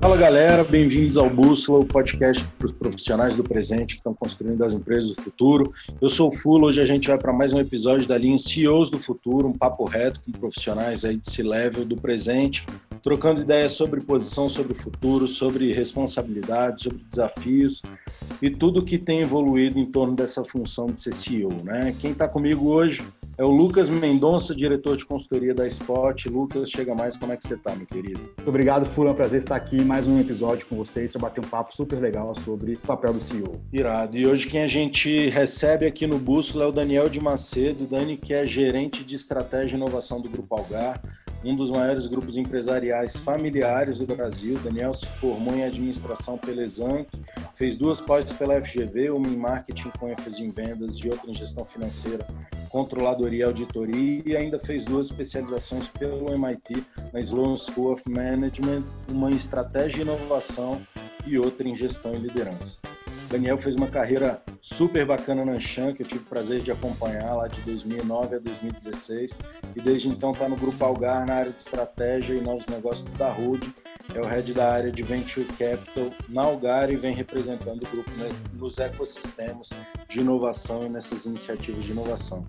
Fala galera, bem-vindos ao Bússola, o podcast para os profissionais do presente que estão construindo as empresas do futuro. Eu sou o Fulo, hoje a gente vai para mais um episódio da linha CEOs do Futuro, um papo reto com profissionais aí de C-Level do presente, trocando ideias sobre posição, sobre futuro, sobre responsabilidade, sobre desafios e tudo que tem evoluído em torno dessa função de ser CEO. Né? Quem está comigo hoje é o Lucas Mendonça, diretor de consultoria da Spot. Lucas, chega mais, como é que você está, meu querido? Muito obrigado, Fulano. É um prazer estar aqui mais um episódio com vocês para bater um papo super legal sobre o papel do CEO. Irado. E hoje quem a gente recebe aqui no Bússola é o Daniel de Macedo. Dani, que é gerente de estratégia e inovação do Grupo Algar um dos maiores grupos empresariais familiares do Brasil. Daniel se formou em administração pela Exanc, fez duas pós pela FGV, uma em marketing com ênfase em vendas e outra em gestão financeira, controladoria e auditoria, e ainda fez duas especializações pelo MIT na Sloan School of Management, uma em estratégia e inovação e outra em gestão e liderança. Daniel fez uma carreira super bacana na Anshan, que eu tive o prazer de acompanhar lá de 2009 a 2016. E desde então está no Grupo Algar na área de estratégia e novos negócios da Rude. É o head da área de Venture Capital na Algar e vem representando o grupo nos ecossistemas de inovação e nessas iniciativas de inovação.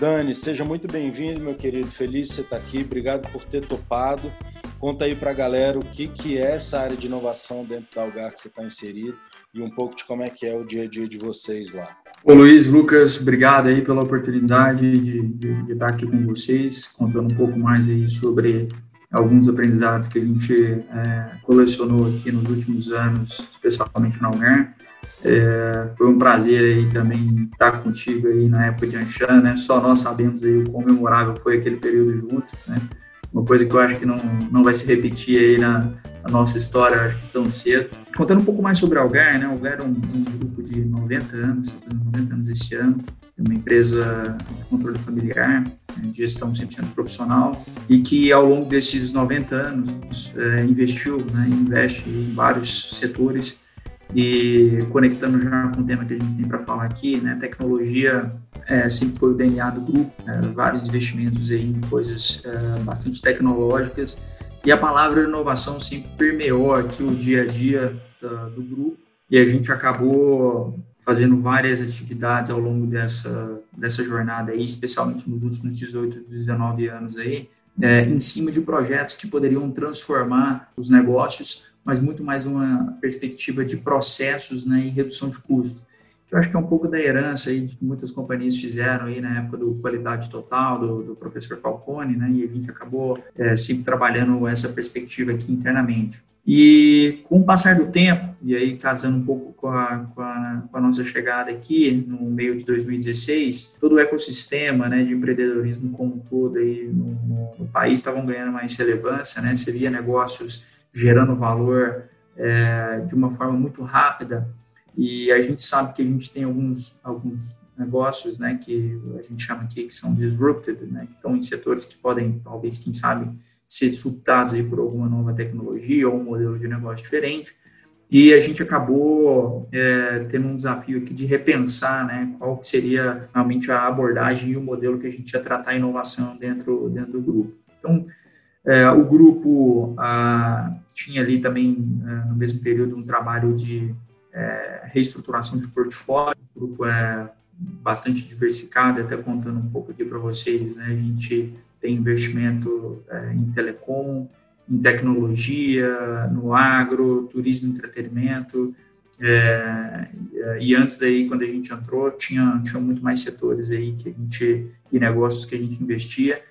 Dani, seja muito bem-vindo, meu querido. Feliz você estar aqui. Obrigado por ter topado. Conta aí para a galera o que, que é essa área de inovação dentro da Algar que você está inserido e um pouco de como é que é o dia a dia de vocês lá. Ô Luiz, Lucas, obrigado aí pela oportunidade de, de, de estar aqui com vocês, contando um pouco mais aí sobre alguns aprendizados que a gente é, colecionou aqui nos últimos anos, especialmente na UNER. É, foi um prazer aí também estar contigo aí na época de Anshan, né? Só nós sabemos aí o quão memorável foi aquele período juntos, né? Uma coisa que eu acho que não, não vai se repetir aí na, na nossa história, tão cedo. Contando um pouco mais sobre a Algar, né? A Algar é um, um grupo de 90 anos, 90 anos esse ano, é uma empresa de controle familiar, né, de gestão 100% profissional, e que ao longo desses 90 anos é, investiu, né, investe em vários setores, e conectando já com o tema que a gente tem para falar aqui, né, tecnologia é, sempre foi o DNA do grupo, é, vários investimentos aí em coisas é, bastante tecnológicas, e a palavra inovação sempre permeou aqui o dia a dia do, do grupo, e a gente acabou fazendo várias atividades ao longo dessa, dessa jornada aí, especialmente nos últimos 18, 19 anos aí, é, em cima de projetos que poderiam transformar os negócios, mas muito mais uma perspectiva de processos né, e redução de custo. Que eu acho que é um pouco da herança aí que muitas companhias fizeram aí na época do qualidade total do, do professor Falcone, né, e a gente acabou é, sempre trabalhando essa perspectiva aqui internamente. E com o passar do tempo, e aí casando um pouco com a, com a, com a nossa chegada aqui, no meio de 2016, todo o ecossistema né, de empreendedorismo como um todo aí no, no, país estavam ganhando mais relevância, né? Você negócios gerando valor é, de uma forma muito rápida, e a gente sabe que a gente tem alguns, alguns negócios né, que a gente chama aqui que são disrupted, né, que estão em setores que podem, talvez, quem sabe, ser disruptados aí por alguma nova tecnologia ou um modelo de negócio diferente. E a gente acabou é, tendo um desafio aqui de repensar né, qual seria realmente a abordagem e o modelo que a gente ia tratar a inovação dentro, dentro do grupo. Então, é, o grupo ah, tinha ali também, é, no mesmo período, um trabalho de é, reestruturação de portfólio. O grupo é bastante diversificado, até contando um pouco aqui para vocês, né, a gente tem investimento é, em telecom, em tecnologia, no agro, turismo e entretenimento. É, e antes daí, quando a gente entrou, tinha, tinha muito mais setores aí que a gente, e negócios que a gente investia,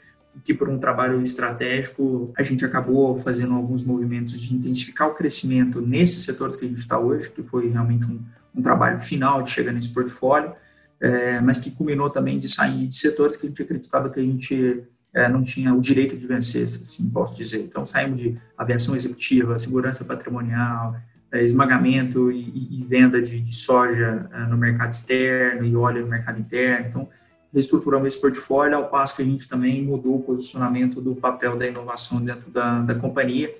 que por um trabalho estratégico a gente acabou fazendo alguns movimentos de intensificar o crescimento nesses setores que a gente está hoje, que foi realmente um, um trabalho final de chegar nesse portfólio, é, mas que culminou também de sair de setores que a gente acreditava que a gente é, não tinha o direito de vencer, assim posso dizer. Então, saímos de aviação executiva, segurança patrimonial, é, esmagamento e, e, venda de, de soja é, no mercado externo e óleo no mercado interno. Então, reestruturamos esse portfólio, ao passo que a gente também mudou o posicionamento do papel da inovação dentro da, da companhia,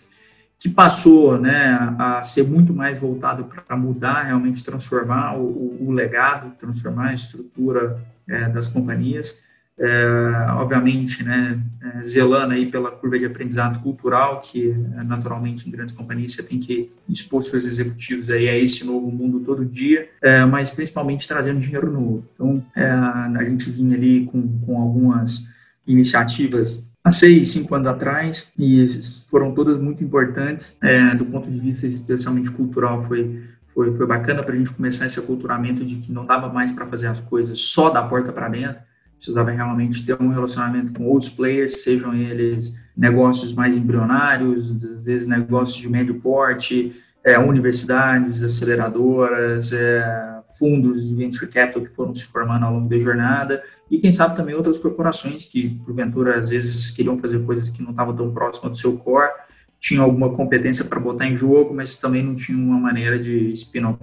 que passou né, a ser muito mais voltado para mudar, realmente transformar o, o, legado, transformar a estrutura é, das companhias, é, obviamente, né, é, zelando aí pela curva de aprendizado cultural, que é, naturalmente em grandes companhias você tem que expor seus executivos aí a esse novo mundo todo dia, é, mas principalmente trazendo dinheiro novo. Então, é, a gente vinha ali com, com algumas iniciativas há seis, cinco anos atrás e foram todas muito importantes é, do ponto de vista especialmente cultural. Foi foi, foi bacana para a gente começar esse aculturamento de que não dava mais para fazer as coisas só da porta para dentro, precisava realmente ter um relacionamento com outros players, sejam eles negócios mais embrionários, às vezes negócios de médio porte, é, universidades, aceleradoras, é, fundos de venture capital que foram se formando ao longo da jornada e quem sabe também outras corporações que porventura às vezes queriam fazer coisas que não estavam tão próximas do seu core, tinham alguma competência para botar em jogo, mas também não tinham uma maneira de spin-off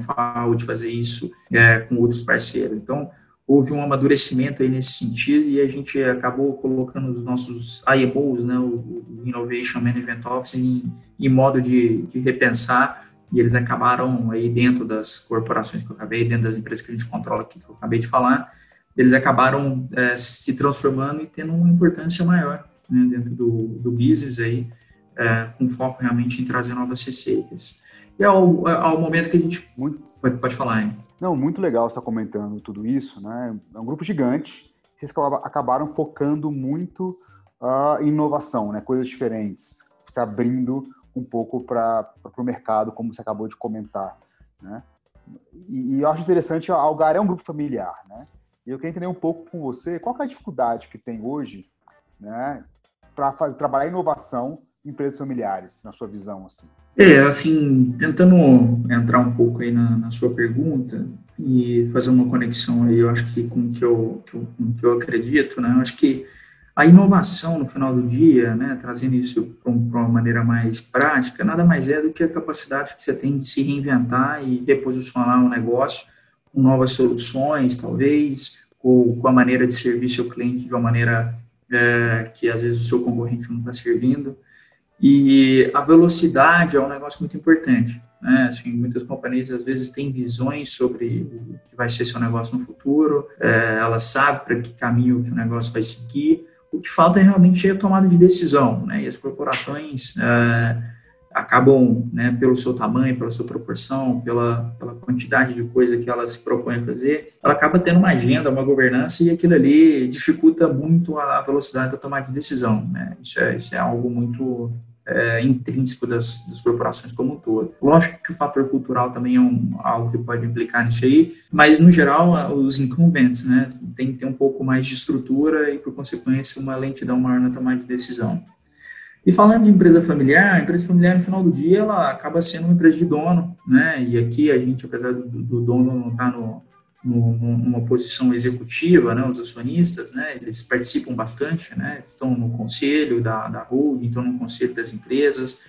ou de fazer isso é, com outros parceiros. Então houve um amadurecimento aí nesse sentido e a gente acabou colocando os nossos IMOs, né, o, Innovation Management Office, em, em modo de, de, repensar e eles acabaram aí dentro das corporações que eu acabei, dentro das empresas que a gente controla aqui, que eu acabei de falar, eles acabaram é, se transformando e tendo uma importância maior né, dentro do, do business aí, é, com foco realmente em trazer novas receitas. E ao, ao momento que a gente... Muito... Pode, pode falar, hein? Não, muito legal você estar comentando tudo isso, né? É um grupo gigante. Vocês acabaram focando muito uh, em inovação, né? Coisas diferentes, se abrindo um pouco para o mercado, como você acabou de comentar, né? E, e eu acho interessante, a Algar é um grupo familiar, né? E eu queria entender um pouco com você qual é a dificuldade que tem hoje, né, para trabalhar inovação em empresas familiares, na sua visão, assim. É, assim, tentando entrar um pouco aí na, na, sua pergunta e fazer uma conexão aí, eu acho que com o que eu, que eu, que eu acredito, né, eu acho que a inovação no final do dia, né, trazendo isso para uma maneira mais prática, nada mais é do que a capacidade que você tem de se reinventar e reposicionar um negócio com novas soluções, talvez, ou com a maneira de servir seu cliente de uma maneira é, que às vezes o seu concorrente não está servindo. E a velocidade é um negócio muito importante. Né? Assim, muitas companhias às vezes têm visões sobre o que vai ser seu negócio no futuro, é, elas sabem para que caminho que o negócio vai seguir. O que falta é realmente a tomada de decisão, né? E as corporações é, acabam, né, pelo seu tamanho, pela sua proporção, pela, pela quantidade de coisa que elas se propõem a fazer, ela acaba tendo uma agenda, uma governança e aquilo ali dificulta muito a velocidade da tomada de decisão, né? Isso é, isso é algo muito é, intrínseco das, das, corporações como um todo. Lógico que o fator cultural também é um, algo que pode implicar nisso aí, mas no geral os incumbents, né, tem que ter um pouco mais de estrutura e por consequência uma lentidão maior na tomada de decisão. E falando de empresa familiar, a empresa familiar no final do dia ela acaba sendo uma empresa de dono, né? E aqui a gente, apesar do, do dono não estar tá no, numa posição executiva, né, os acionistas, né, eles participam bastante, né, estão no conselho da, da holding, estão no conselho das empresas,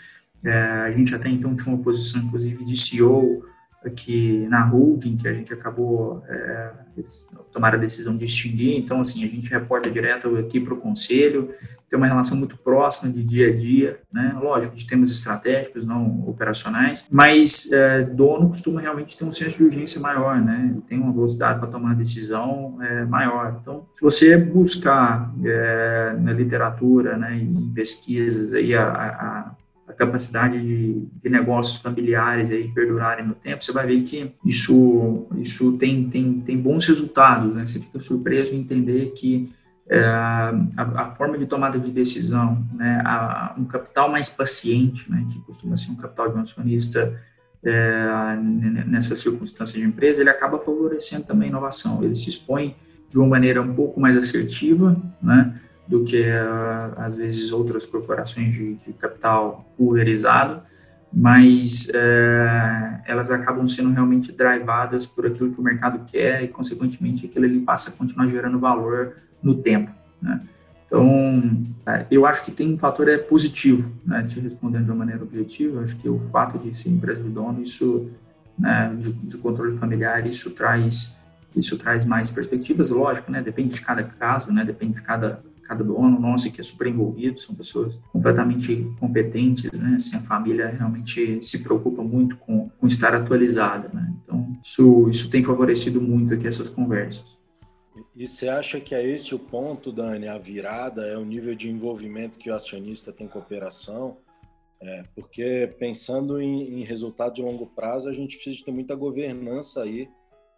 é, a gente até então tinha uma posição, inclusive, de CEO aqui na holding, que a gente acabou, é, eles tomaram a decisão de extinguir, então, assim, a gente reporta direto aqui para o conselho, tem uma relação muito próxima de dia a dia, né? Lógico, de temas estratégicos, não operacionais, mas é, dono costuma realmente ter um senso de urgência maior, né? Tem uma velocidade para tomar decisão é, maior. Então, se você buscar é, na literatura, né, em pesquisas aí a, a a capacidade de, de, negócios familiares aí perdurarem no tempo, você vai ver que isso, isso tem, tem, tem bons resultados, né? Você fica surpreso em entender que a, a, forma de tomada de decisão, né, a, um capital mais paciente, né, que costuma ser um capital de um acionista é, nessas circunstâncias de empresa, ele acaba favorecendo também a inovação. Ele se expõe de uma maneira um pouco mais assertiva, né, do que às vezes outras corporações de, de capital pulverizado, mas é, elas acabam sendo realmente drivadas por aquilo que o mercado quer e, consequentemente, aquilo ali passa a continuar gerando valor no tempo, né? Então, é, eu acho que tem um fator é positivo, né, te respondendo de uma maneira objetiva, acho que o fato de ser empresa de dono, isso, né, de, de, controle familiar, isso traz, isso traz mais perspectivas, lógico, né, depende de cada caso, né, depende de cada, cada dono, nosso que é super envolvido, são pessoas completamente competentes, né, assim, a família realmente se preocupa muito com, com estar atualizada, né, então isso, isso tem favorecido muito aqui essas conversas. E você acha que é esse o ponto, Dani, a virada, é o nível de envolvimento que o acionista tem com a operação? É, porque pensando em, em resultado de longo prazo, a gente precisa ter muita governança aí.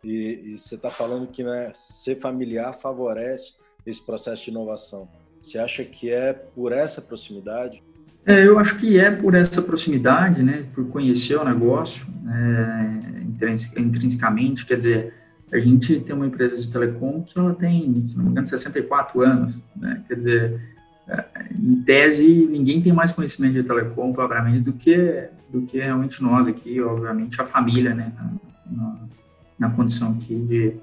E, e você está falando que né, ser familiar favorece esse processo de inovação. Você acha que é por essa proximidade? É, eu acho que é por essa proximidade, né, por conhecer o negócio é, intrinsecamente, quer dizer, a gente tem uma empresa de telecom que ela tem, se não me engano, 64 anos, né, quer dizer, é, em tese, ninguém tem mais conhecimento de telecom, propriamente, do que, do que realmente nós aqui, obviamente, a família, né, na, na condição aqui de,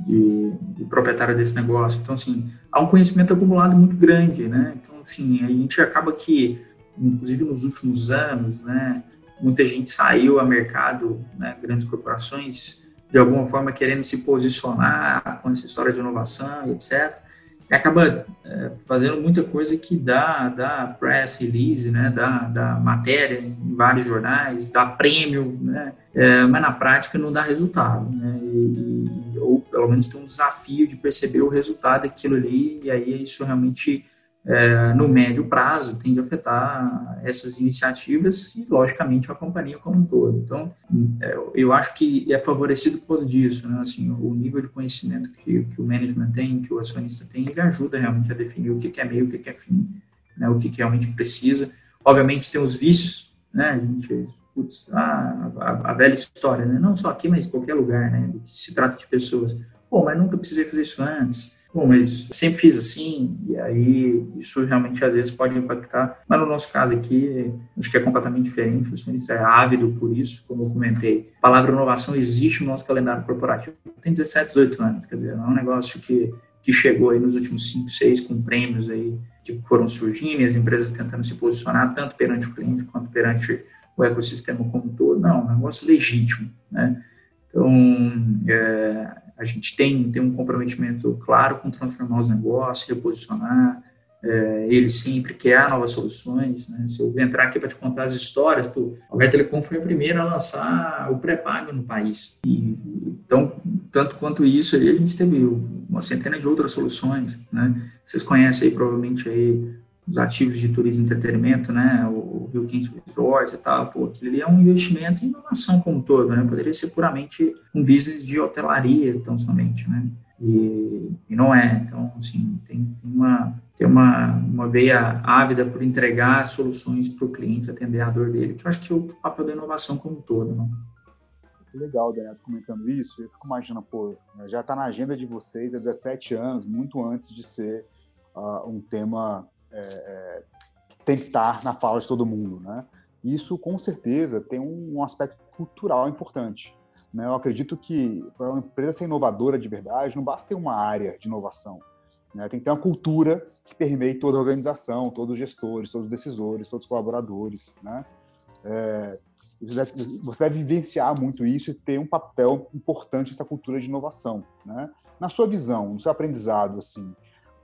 de, de proprietário desse negócio. Então, assim, há um conhecimento acumulado muito grande, né, então, assim, a gente acaba que, inclusive nos últimos anos, né, muita gente saiu a mercado, né, grandes corporações, de alguma forma querendo se posicionar com essa história de inovação, etc e acaba é, fazendo muita coisa que dá, dá press release, né, dá, dá matéria em vários jornais, dá prêmio, né, é, mas na prática não dá resultado, né, e, ou pelo menos tem um desafio de perceber o resultado daquilo ali, e aí isso realmente é, no médio prazo, tende a afetar essas iniciativas e, logicamente, a companhia como um todo. Então, é, eu acho que é favorecido por causa disso, né? assim, o nível de conhecimento que, que o management tem, que o acionista tem, ele ajuda realmente a definir o que é meio, o que é fim, né? o que, realmente precisa. Obviamente, tem os vícios, né? a gente putz, a, a, a, velha história, né? não só aqui, mas em qualquer lugar, né? que se trata de pessoas. Pô, mas nunca precisei fazer isso antes Bom, mas sempre fiz assim, e aí isso realmente às vezes pode impactar. Mas no nosso caso aqui, acho que é completamente diferente. O senhor é ávido por isso, como eu comentei. A palavra inovação existe no nosso calendário corporativo. Tem 17, 18 anos, quer dizer, não é um negócio que, que chegou aí nos últimos 5, 6 com prêmios aí que foram surgindo e as empresas tentando se posicionar tanto perante o cliente quanto perante o ecossistema como um todo. Não, é um negócio legítimo, né? Então, é, a gente tem, tem um comprometimento claro com transformar os negócios, reposicionar é, eles sempre, criar novas soluções. Né? Se eu entrar aqui para te contar as histórias, pô, a Vai Telecom foi a primeira a lançar o pré-pago no país. E, então, tanto quanto isso, a gente teve uma centena de outras soluções. Né? Vocês conhecem aí, provavelmente, aí, os ativos de turismo e entretenimento, né, o Rio Quente Resort e tal, pô, aquilo ali é um investimento em inovação como um todo, né, poderia ser puramente um business de hotelaria, tão somente, né, e, e não é, então, assim, tem, uma, tem uma, uma veia ávida por entregar soluções para o cliente, atender a dor dele, que eu acho que é o papel da inovação como um todo, né. Legal, Daniel, comentando isso, eu fico imaginando, pô, já está na agenda de vocês há 17 anos, muito antes de ser uh, um tema é, é, tem que estar na fala de todo mundo, né? Isso, com certeza, tem um, aspecto cultural importante. Né? Eu acredito que para uma empresa ser inovadora de verdade, não basta ter uma área de inovação. Né? Tem que ter uma cultura que permeie toda a organização, todos os gestores, todos os decisores, todos os colaboradores. Né? É, você, deve, você, deve, vivenciar muito isso e ter um papel importante nessa cultura de inovação. Né? Na sua visão, no seu aprendizado, assim,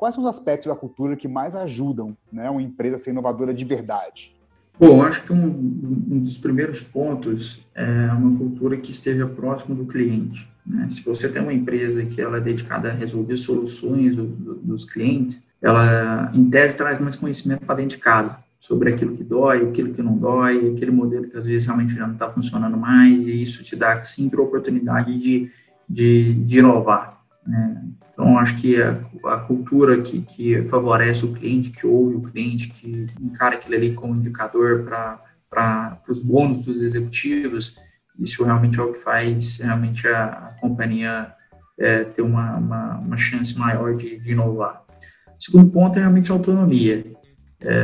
Quais são os aspectos da cultura que mais ajudam né, uma empresa a ser inovadora de verdade? Bom, acho que um, um, dos primeiros pontos é uma cultura que esteja próximo do cliente. Né? Se você tem uma empresa que ela é dedicada a resolver soluções do, do, dos clientes, ela, em tese, traz mais conhecimento para dentro de casa sobre aquilo que dói, aquilo que não dói, aquele modelo que às vezes realmente já não está funcionando mais, e isso te dá sempre a oportunidade de, de, de inovar. Né? Então, acho que a, a cultura que, que, favorece o cliente, que ouve o cliente, que encara aquilo ali como indicador para os bônus dos executivos, isso realmente é o que faz realmente a, a companhia é, ter uma, uma, uma, chance maior de, de inovar. O segundo ponto é realmente a autonomia. É,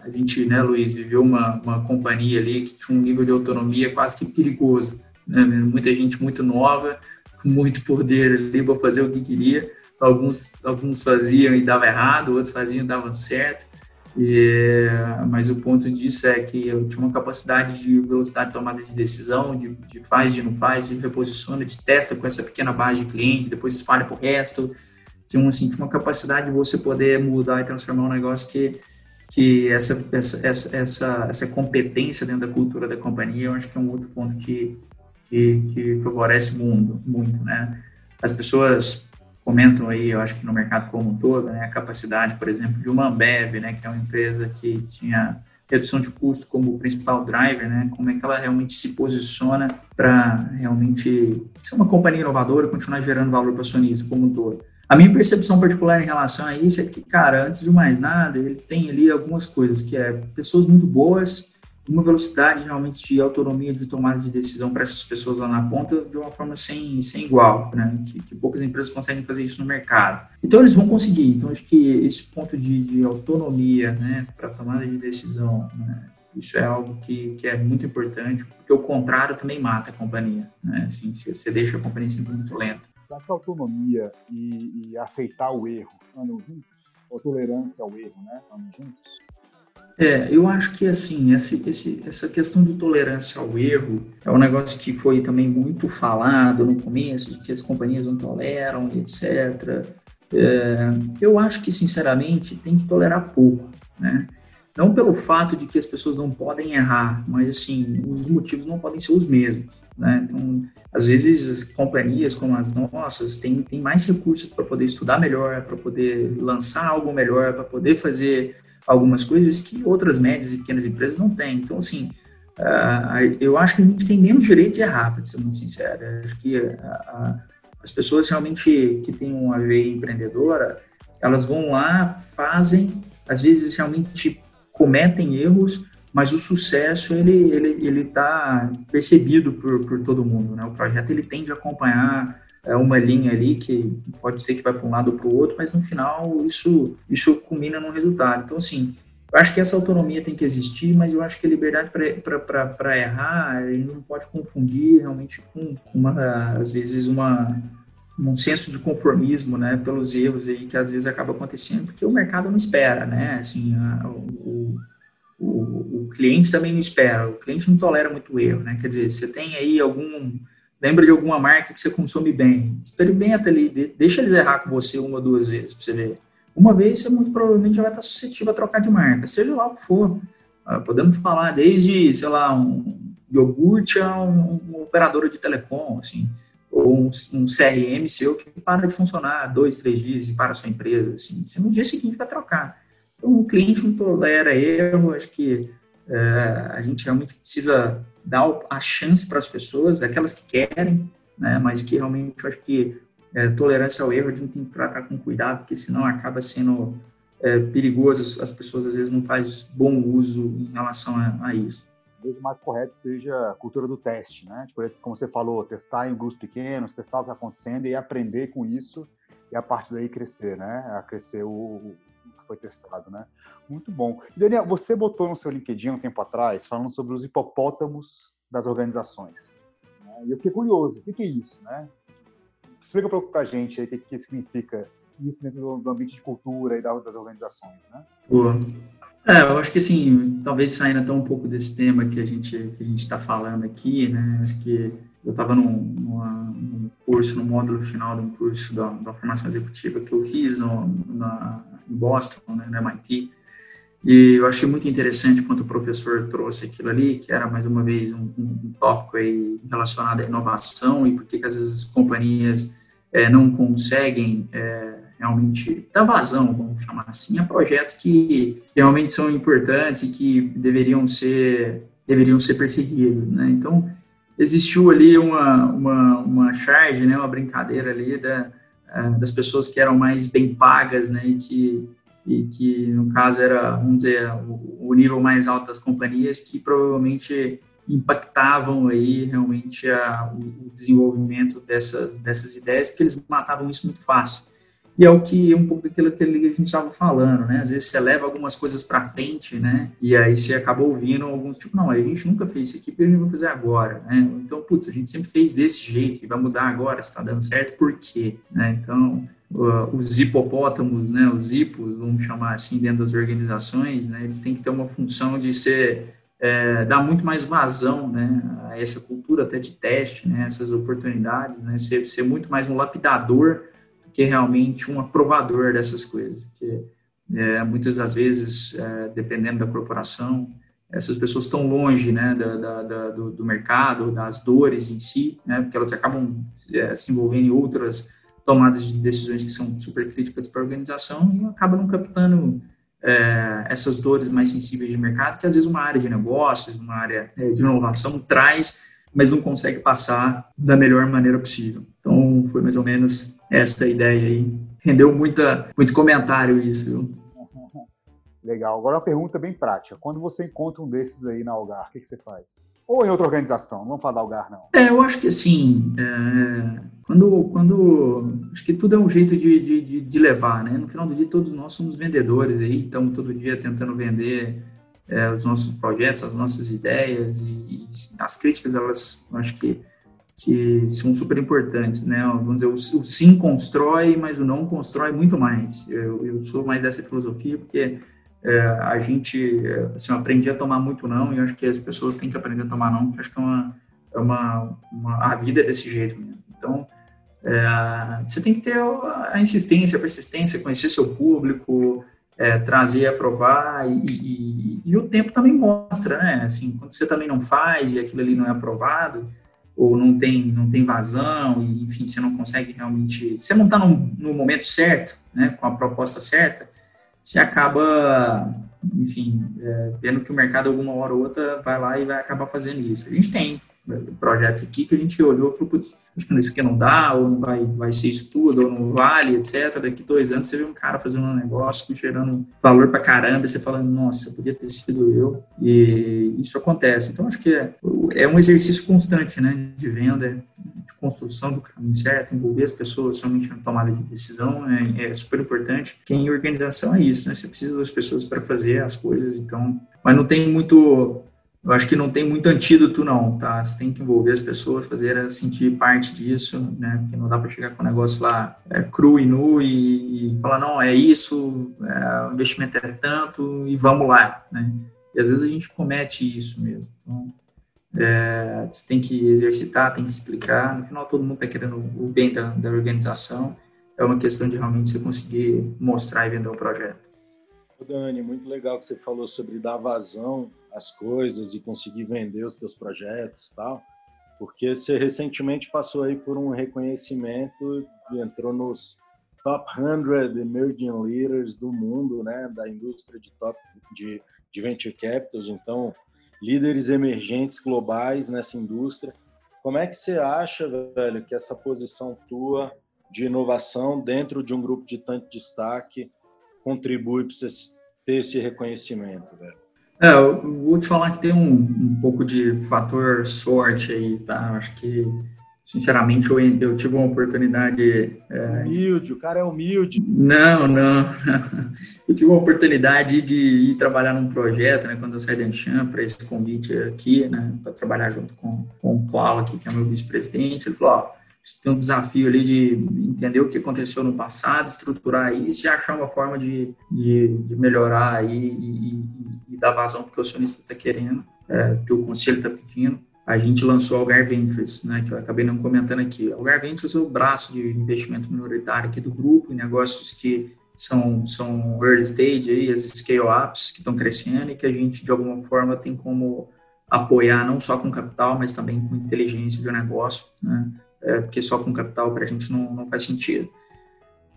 a gente, né, Luiz, viveu uma, uma companhia ali que tinha um nível de autonomia quase que perigoso. Né? Muita gente muito nova, muito poder ali para fazer o que queria. Alguns, alguns faziam e dava errado, outros faziam e davam certo. E, mas o ponto disso é que eu tinha uma capacidade de velocidade de tomada de decisão, de, de faz, de não faz, de reposiciona, de testa com essa pequena base de cliente, depois espalha para o resto. Tinha, assim, tinha uma capacidade de você poder mudar e transformar um negócio que, que essa, essa, essa, essa competência dentro da cultura da companhia, eu acho que é um outro ponto que, que, que favorece muito, muito, né? As pessoas comentam aí, eu acho que no mercado como um todo, né, a capacidade, por exemplo, de uma Ambev, né, que é uma empresa que tinha redução de custo como principal driver, né, como é que ela realmente se posiciona para realmente ser uma companhia inovadora e continuar gerando valor para o acionista como um todo. A minha percepção particular em relação a isso é que, cara, antes de mais nada, eles têm ali algumas coisas, que é pessoas muito boas, uma velocidade realmente de autonomia de tomada de decisão para essas pessoas lá na ponta de uma forma sem, sem igual, né? que, que, poucas empresas conseguem fazer isso no mercado. Então eles vão conseguir. Então acho que esse ponto de, de autonomia né, para tomada de decisão, né, isso é algo que, que é muito importante, porque o contrário também mata a companhia. Né? Assim, você deixa a companhia sempre muito lenta. Que a autonomia e, e aceitar o erro andam juntos? Ou tolerância ao erro, né? Juntos? É, eu acho que assim, esse, esse, essa questão de tolerância ao erro é um negócio que foi também muito falado no começo, de que as companhias não toleram, etc. É, eu acho que, sinceramente, tem que tolerar pouco, né? Não pelo fato de que as pessoas não podem errar, mas assim, os motivos não podem ser os mesmos, né? Então, às vezes, companhias como as nossas têm, têm mais recursos para poder estudar melhor, para poder lançar algo melhor, para poder fazer algumas coisas que outras médias e pequenas empresas não têm. Então, assim, eu acho que a gente tem menos direito de errar, para ser muito sincero. Eu acho que as pessoas realmente que têm uma veia empreendedora, elas vão lá, fazem, às vezes realmente cometem erros, mas o sucesso ele ele ele está percebido por, por todo mundo, né? O projeto ele tende a acompanhar é uma linha ali que pode ser que vai para um lado ou para o outro, mas no final isso isso culmina num resultado. Então assim, eu acho que essa autonomia tem que existir, mas eu acho que a liberdade para errar ele não pode confundir realmente com uma às vezes uma um senso de conformismo, né, pelos erros aí que às vezes acaba acontecendo, porque o mercado não espera, né, assim, a, o, o, o, cliente também não espera, o cliente não tolera muito erro, né, quer dizer, você tem aí algum, lembra de alguma marca que você consome bem, experimenta ali, deixa eles errar com você uma ou duas vezes, para você ver. Uma vez você muito provavelmente já vai estar suscetível a trocar de marca, seja lá o que for. Ah, podemos falar desde, sei lá, um iogurte a um, um operadora de telecom, assim, ou um, um, CRM seu que para de funcionar dois, três dias e para a sua empresa, assim, você no dia seguinte vai trocar. Então, o cliente não tolera erro, acho que é, a gente realmente precisa dar a chance para as pessoas, aquelas que querem, né, mas que realmente eu acho que é, tolerância ao erro a gente tem que tratar com cuidado, porque senão acaba sendo é, perigoso, as pessoas às vezes não fazem bom uso em relação a, a isso. Talvez o mais correto seja a cultura do teste, né? Tipo, como você falou, testar em grupos pequenos, testar o que está acontecendo e aprender com isso e a partir daí crescer, né? A crescer o, foi testado, né? Muito bom. Daniel, você botou no seu LinkedIn um tempo atrás falando sobre os hipopótamos das organizações. Né? E eu fiquei curioso, o que é isso, né? Explica para a gente aí o que, que significa isso dentro do ambiente de cultura e das organizações, né? Boa. É, eu acho que assim, talvez saindo até um pouco desse tema que a gente que a gente está falando aqui, né? Acho que eu estava num, num, curso, no módulo final de um curso da, da formação executiva que eu fiz no, na, em Boston, né, MIT, e eu achei muito interessante quando o professor trouxe aquilo ali, que era mais uma vez um, um tópico aí relacionado à inovação e por que às vezes as companhias é, não conseguem é, realmente dar vazão, vamos chamar assim, a projetos que realmente são importantes e que deveriam ser deveriam ser perseguidos, né? Então existiu ali uma uma, uma charge, né, uma brincadeira ali da é, das pessoas que eram mais bem pagas, né, e que e que no caso era, vamos dizer, o, nível mais alto das companhias que provavelmente impactavam aí realmente a, o desenvolvimento dessas dessas ideias, porque eles matavam isso muito fácil. E é o que um pouco daquilo que a gente estava falando, né? Às vezes você leva algumas coisas para frente, né? E aí você acaba ouvindo alguns tipo, não, a gente nunca fez isso aqui, porque a gente vai fazer agora, né? Então, putz, a gente sempre fez desse jeito e vai mudar agora, está dando certo, por quê? Né? Então, uh, os hipopótamos, né? Os hipos, vamos chamar assim, dentro das organizações, né? Eles têm que ter uma função de ser é, dar muito mais vazão né, a essa cultura até de teste, né, essas oportunidades, né, ser, ser muito mais um lapidador que realmente um aprovador dessas coisas. Porque é, muitas das vezes, é, dependendo da corporação, essas pessoas estão longe né, da, da, da, do, do, mercado, das dores em si, né, porque elas acabam é, se envolvendo em outras tomadas de decisões que são super críticas para a organização e acaba não captando é, essas dores mais sensíveis de mercado que às vezes uma área de negócios, uma área é, de inovação traz, mas não consegue passar da melhor maneira possível. Então foi mais ou menos essa ideia aí. Rendeu muita, muito comentário isso. Legal. Agora uma pergunta bem prática. Quando você encontra um desses aí na Algar, o que, que você faz? Ou em outra organização? Não vamos falar da Algar, não. É, eu acho que assim, é, quando, quando. Acho que tudo é um jeito de, de, de, levar, né? No final do dia, todos nós somos vendedores aí, estamos todo dia tentando vender é, os nossos projetos, as nossas ideias e, e as críticas, elas, acho que, que são super importantes, né? Vamos dizer, o, sim constrói, mas o não constrói muito mais. Eu, eu sou mais dessa filosofia porque é, a gente, assim, eu aprendi a tomar muito não e eu acho que as pessoas têm que aprender a tomar não, porque acho que é uma, é uma, uma a vida é desse jeito mesmo. Então, é, você tem que ter a insistência, a persistência, conhecer seu público, é, trazer, aprovar e, e, e, o tempo também mostra, né? Assim, quando você também não faz e aquilo ali não é aprovado ou não tem não tem vazão e enfim você não consegue realmente, você não está no, no momento certo, né? Com a proposta certa você acaba, enfim, é, vendo que o mercado alguma hora ou outra vai lá e vai acabar fazendo isso. A gente tem projetos aqui que a gente olhou e falou, putz, acho que isso aqui não dá, ou não vai, vai ser isso tudo, ou não vale, etc. Daqui dois anos você vê um cara fazendo um negócio gerando valor pra caramba, e você fala, nossa, podia ter sido eu. E isso acontece. Então, acho que é, é um exercício constante, né, de venda, de construção do caminho certo, envolver as pessoas somente na tomada de decisão, é, é super importante. Quem em organização é isso, né, você precisa das pessoas para fazer as coisas, então, mas não tem muito eu acho que não tem muito antídoto não, tá? Você tem que envolver as pessoas, fazer elas sentir parte disso, né? Porque não dá para chegar com o negócio lá é, cru e nu e, e, falar, não, é isso, é, o investimento é tanto e vamos lá, né? E às vezes a gente comete isso mesmo. Então, é, você tem que exercitar, tem que explicar. No final, todo mundo está querendo o bem da, da organização. É uma questão de realmente você conseguir mostrar e vender o projeto. Dani, muito legal que você falou sobre dar vazão às coisas e conseguir vender os teus projetos tal, porque você recentemente passou aí por um reconhecimento e entrou nos top 100 emerging leaders do mundo, né, da indústria de top de, de venture capitals, então líderes emergentes globais nessa indústria. Como é que você acha, velho, que essa posição tua de inovação dentro de um grupo de tanto destaque contribui para você ter esse reconhecimento, velho? É, eu vou te falar que tem um, um pouco de fator sorte aí, tá? Acho que, sinceramente, eu, eu tive uma oportunidade. É... Humilde, o cara é humilde. Não, não. eu tive uma oportunidade de ir trabalhar num projeto, né? Quando eu saí da Anchan, para esse convite aqui, né? Para trabalhar junto com, com o Paulo aqui, que é meu vice-presidente. Ele falou: ó tem um desafio ali de entender o que aconteceu no passado, estruturar isso e achar uma forma de, de, de melhorar aí e, e, e, dar vazão porque o acionista está querendo, é, que o conselho está pedindo. A gente lançou o Algar Ventures, né, que eu acabei não comentando aqui. O Algar Ventures é o braço de investimento minoritário aqui do grupo, em negócios que são, são early stage, aí, as scale-ups que estão crescendo e que a gente, de alguma forma, tem como apoiar não só com capital, mas também com inteligência de negócio, né? É, porque só com capital para a gente não, não faz sentido.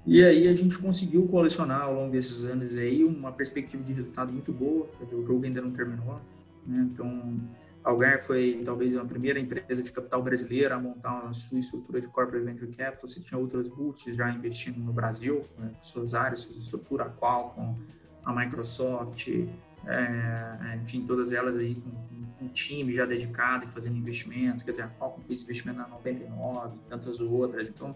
E aí a gente conseguiu colecionar ao longo desses anos aí uma perspectiva de resultado muito boa, porque o jogo ainda não terminou. Né? Então, Algar foi talvez a primeira empresa de capital brasileira a montar a sua estrutura de corporate venture capital. Você tinha outras boots já investindo no Brasil, né? suas áreas, sua estrutura, a Qualcomm, a Microsoft, é, enfim, todas elas aí com, um time já dedicado e fazendo investimentos, quer dizer, a Qualcomm fez investimento na 99 e tantas outras, então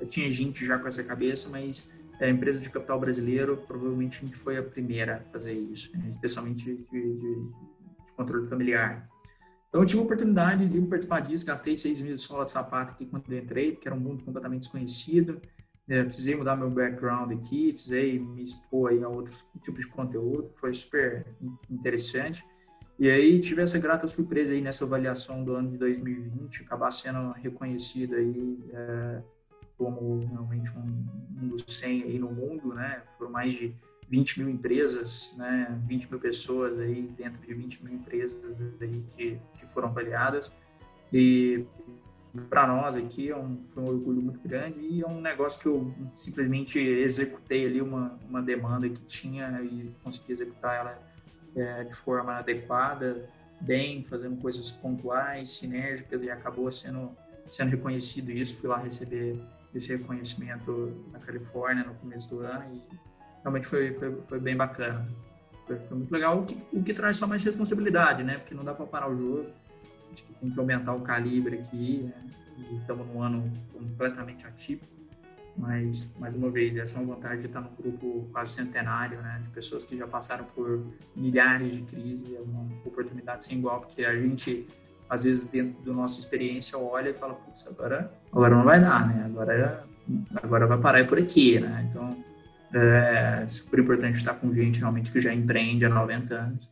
eu tinha gente já com essa cabeça, mas é, a empresa de capital brasileiro, provavelmente a gente foi a primeira a fazer isso, né, especialmente de, de, de, controle familiar. Então eu tive a oportunidade de participar disso, gastei seis meses sola de sapato aqui quando eu entrei, porque era um mundo completamente desconhecido, é, precisei mudar meu background aqui, precisei me expor a outros tipos de conteúdo, foi super interessante. E aí tive essa grata surpresa aí nessa avaliação do ano de 2020, acabar sendo reconhecido aí é, como realmente um, um, dos 100 aí no mundo, né? Foram mais de 20 mil empresas, né? 20 mil pessoas aí dentro de 20 mil empresas aí que, que foram avaliadas. E para nós aqui é um, foi um orgulho muito grande e é um negócio que eu simplesmente executei ali uma, uma demanda que tinha e consegui executar ela é, de forma adequada, bem, fazendo coisas pontuais, sinérgicas e acabou sendo sendo reconhecido isso. Fui lá receber esse reconhecimento na Califórnia no começo do ano e realmente foi, foi, foi bem bacana. Foi, foi muito legal, o que, o que traz só mais responsabilidade, né? Porque não dá para parar o jogo Acho que tem que aumentar o calibre aqui, né? E estamos num ano completamente atípico. Mas, mais uma vez, essa é uma vantagem de estar num grupo quase centenário, né? De pessoas que já passaram por milhares de crises. É uma oportunidade sem igual, porque a gente, às vezes, dentro da nossa experiência, olha e fala, putz, agora, agora não vai dar, né? Agora, agora vai parar por aqui, né? Então, é super importante estar com gente realmente que já empreende há 90 anos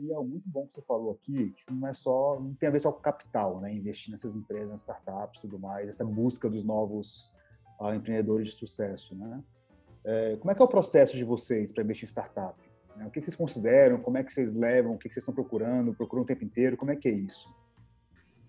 e é muito bom que você falou aqui, que não é só, não tem a ver só com capital, né? Investir nessas empresas, startups, tudo mais, essa busca dos novos uh, empreendedores de sucesso, né? É, como é que é o processo de vocês para investir em startup? Né? O que, vocês consideram? Como é que vocês levam? O que, vocês estão procurando? Procuram o tempo inteiro? Como é que é isso?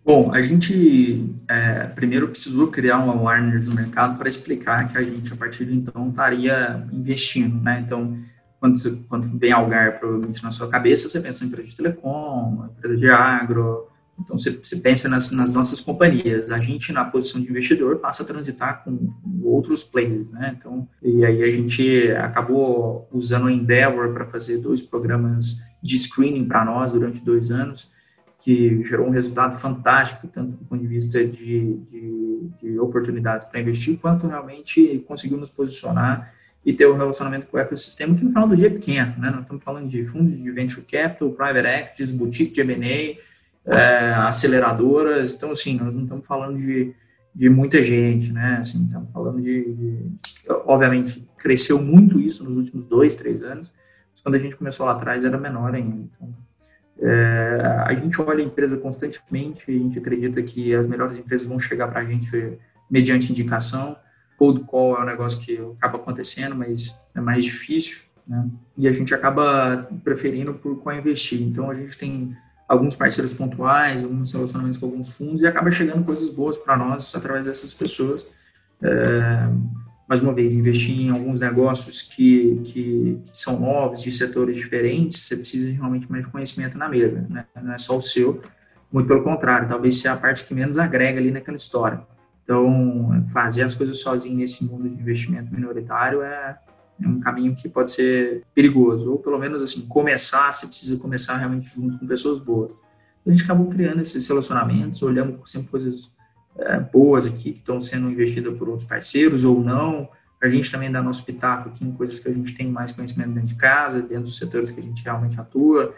Bom, a gente é, primeiro precisou criar um awareness no mercado para explicar que a gente, a partir de então, estaria investindo, né? Então, quando, você, quando vem Algar provavelmente na sua cabeça, você pensa em empresa de telecom, empresa de agro, então você, pensa nas, nas, nossas companhias. A gente, na posição de investidor, passa a transitar com outros players, né? Então, e aí a gente acabou usando o Endeavor para fazer dois programas de screening para nós durante dois anos, que gerou um resultado fantástico, tanto do ponto de vista de, de, de oportunidades para investir, quanto realmente conseguiu nos posicionar e ter um relacionamento com o ecossistema, que no final do dia é pequeno, né? Nós estamos falando de fundos de venture capital, private equities, boutique de M&A, é, aceleradoras, então, assim, nós não estamos falando de, de muita gente, né? Assim, estamos falando de, de, Obviamente, cresceu muito isso nos últimos dois, três anos, mas quando a gente começou lá atrás era menor ainda. Então, é, a gente olha a empresa constantemente, a gente acredita que as melhores empresas vão chegar para a gente mediante indicação, cold call é um negócio que acaba acontecendo, mas é mais difícil, né? E a gente acaba preferindo por qual investir. Então a gente tem alguns parceiros pontuais, alguns relacionamentos com alguns fundos e acaba chegando coisas boas para nós através dessas pessoas. É, mais uma vez, investir em alguns negócios que, que, que, são novos, de setores diferentes, você precisa realmente mais conhecimento na mesa, né? não é só o seu, muito pelo contrário, talvez seja a parte que menos agrega ali naquela história. Então, fazer as coisas sozinho nesse mundo de investimento minoritário é, é, um caminho que pode ser perigoso, ou pelo menos assim, começar, você precisa começar realmente junto com pessoas boas. A gente acabou criando esses relacionamentos, olhamos sempre coisas é, boas aqui que estão sendo investidas por outros parceiros ou não. A gente também dá nosso pitaco aqui em coisas que a gente tem mais conhecimento dentro de casa, dentro dos setores que a gente realmente atua.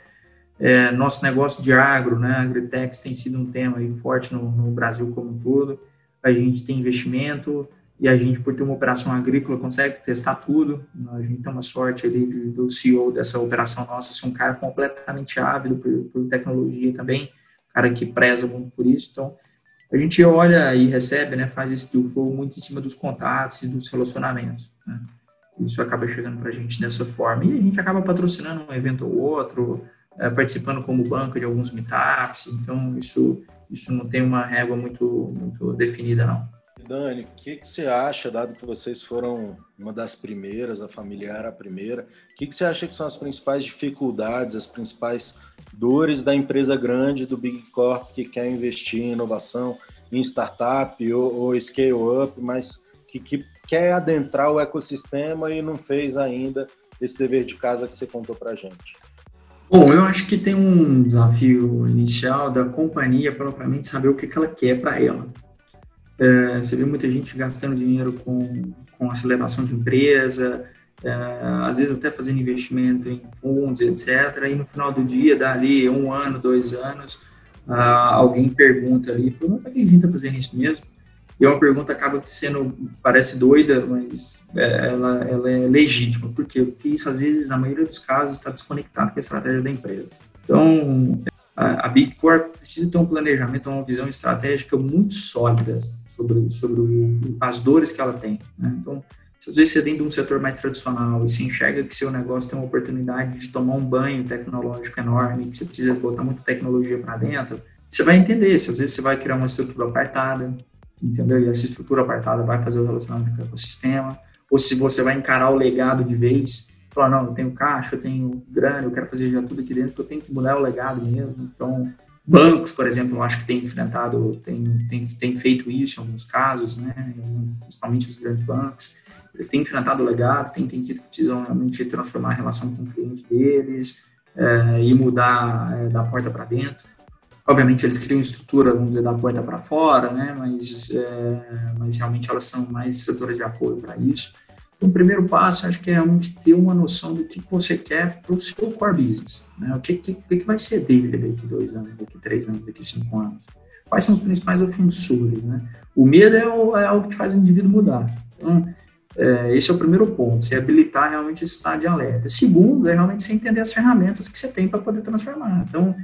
É, nosso negócio de agro, né, Agritex tem sido um tema aí forte no, no Brasil como um todo a gente tem investimento e a gente, por ter uma operação agrícola, consegue testar tudo. A gente tem uma sorte ali do CEO dessa operação nossa ser um cara completamente ávido por, por tecnologia também, um cara que preza muito por isso. Então, a gente olha e recebe, né, faz esse deal flow muito em cima dos contatos e dos relacionamentos. Né? Isso acaba chegando para a gente dessa forma. E a gente acaba patrocinando um evento ou outro, é, participando como banco de alguns meetups. Então, isso isso não tem uma régua muito, muito definida, não. Dani, o que, que você acha, dado que vocês foram uma das primeiras, a familiar a primeira, o que, que você acha que são as principais dificuldades, as principais dores da empresa grande, do Big Corp, que quer investir em inovação, em startup ou, ou scale up, mas que, que quer adentrar o ecossistema e não fez ainda esse dever de casa que você contou para gente? Bom, eu acho que tem um desafio inicial da companhia propriamente saber o que, que ela quer para ela. É, você vê muita gente gastando dinheiro com, com aceleração de empresa, é, às vezes até fazendo investimento em fundos, etc. E no final do dia, dali um ano, dois anos, ah, alguém pergunta ali, fala, mas por que a gente está fazendo isso mesmo? E é uma pergunta acaba sendo, parece doida, mas é, ela, ela é legítima. Por quê? Porque isso, às vezes, na maioria dos casos, está desconectado com a estratégia da empresa. Então, a, a precisa ter um planejamento, uma visão estratégica muito sólida sobre, sobre o, as dores que ela tem. Né? Então, se às vezes você vem de um setor mais tradicional e se enxerga que seu negócio tem uma oportunidade de tomar um banho tecnológico enorme, que você precisa botar muita tecnologia para dentro, você vai entender se às vezes você vai criar uma estrutura apartada, entendeu? E essa estrutura apartada vai fazer o relacionamento com o ecossistema, ou se você vai encarar o legado de vez, falar, não, eu tenho caixa, eu tenho grana, eu quero fazer já tudo aqui dentro, eu tenho que mudar o legado mesmo. Então, bancos, por exemplo, eu acho que tem enfrentado, tem, tem, tem feito isso em alguns casos, né? Principalmente os grandes bancos. Eles têm enfrentado o legado, têm entendido que precisam realmente transformar a relação com o cliente deles é, e mudar é, da porta para dentro. Obviamente eles criam estrutura, vamos dizer, da porta para fora, né? Mas, é, mas realmente elas são mais estruturas de apoio para isso. O primeiro passo, acho que é realmente ter uma noção do que você quer para o seu core business. Né? O que, que, que vai ser dele daqui dois anos, daqui três anos, daqui cinco anos? Quais são os principais ofensores? Né? O medo é, o, é algo que faz o indivíduo mudar. Então, é, esse é o primeiro ponto, se habilitar realmente esse estado de alerta. Segundo, é realmente você entender as ferramentas que você tem para poder transformar. Então,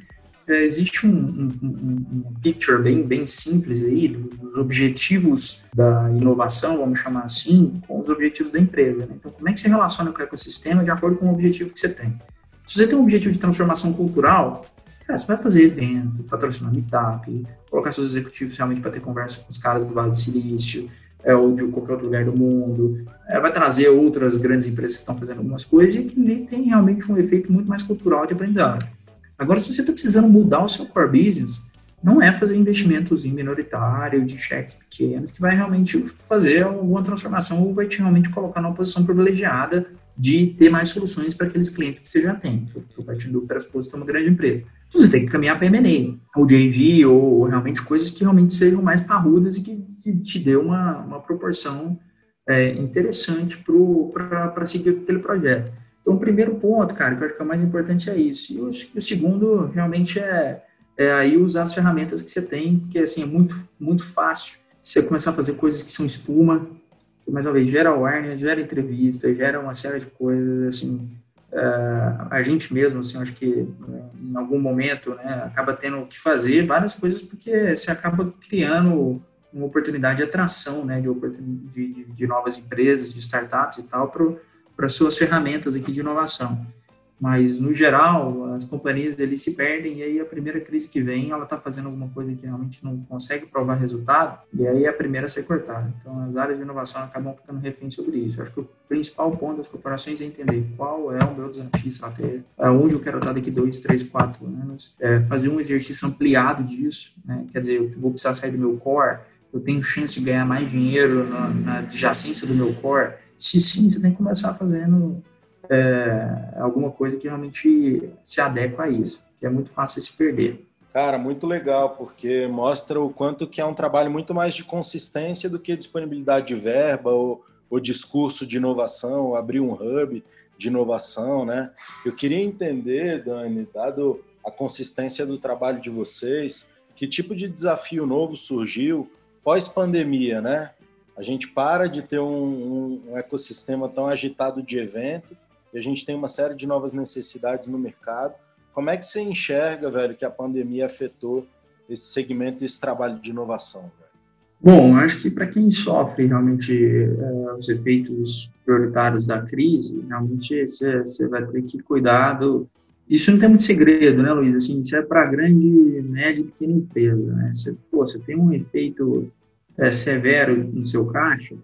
é, existe um, um, um, picture bem, bem simples aí dos objetivos da inovação, vamos chamar assim, com os objetivos da empresa. Né? Então, como é que você relaciona com o ecossistema de acordo com o objetivo que você tem? Se você tem um objetivo de transformação cultural, você vai fazer evento, patrocinar meetup, colocar seus executivos realmente para ter conversa com os caras do Vale do Silício, é, ou de qualquer outro lugar do mundo, é, vai trazer outras grandes empresas que estão fazendo algumas coisas e que tem realmente um efeito muito mais cultural de aprendizagem. Agora, se você está precisando mudar o seu core business, não é fazer investimentos em minoritário, de cheques pequenos, que vai realmente fazer alguma transformação ou vai te realmente colocar numa posição privilegiada de ter mais soluções para aqueles clientes que você já tem. Estou partindo do pressuposto que uma grande empresa. Então, você tem que caminhar para M&A, ou JV, ou realmente coisas que realmente sejam mais parrudas e que, que te dê uma, uma proporção é, interessante para seguir aquele projeto. Então, o primeiro ponto, cara, que eu acho que é o mais importante é isso. E o, o segundo, realmente, é, é aí usar as ferramentas que você tem, porque, assim, é muito, muito fácil você começar a fazer coisas que são espuma, que, mais uma vez, gera awareness, gera entrevista, gera uma série de coisas, assim, Uh, a gente mesmo, assim, acho que em algum momento, né, acaba tendo que fazer várias coisas porque você acaba criando uma oportunidade de atração, né, de, de, de novas empresas, de startups e tal, para suas ferramentas aqui de inovação. Mas, no geral, as companhias eles se perdem e aí a primeira crise que vem, ela está fazendo alguma coisa que realmente não consegue provar resultado e aí é a primeira a ser cortada. Então, as áreas de inovação acabam ficando reféns sobre isso. Eu acho que o principal ponto das corporações é entender qual é o meu desafio estratégico, aonde eu quero estar daqui dois, três, quatro anos, é fazer um exercício ampliado disso, né? quer dizer, eu vou precisar sair do meu core, eu tenho chance de ganhar mais dinheiro na, na adjacência do meu core, se sim, você tem que começar fazendo é, alguma coisa que realmente se adequa a isso, que é muito fácil se perder. Cara, muito legal, porque mostra o quanto que é um trabalho muito mais de consistência do que disponibilidade de verba ou, ou discurso de inovação, abrir um hub de inovação, né? Eu queria entender, Dani, dado a consistência do trabalho de vocês, que tipo de desafio novo surgiu pós-pandemia, né? A gente para de ter um, um, ecossistema tão agitado de evento e a gente tem uma série de novas necessidades no mercado. Como é que você enxerga, velho, que a pandemia afetou esse segmento, esse trabalho de inovação? Velho? Bom, acho que para quem sofre realmente é, os efeitos prioritários da crise, realmente você vai ter que cuidar do. Isso não tem muito segredo, né, Luiz? Assim, isso é para grande, média e pequena empresa. Né? Pô, você tem um efeito é, severo no seu caixa,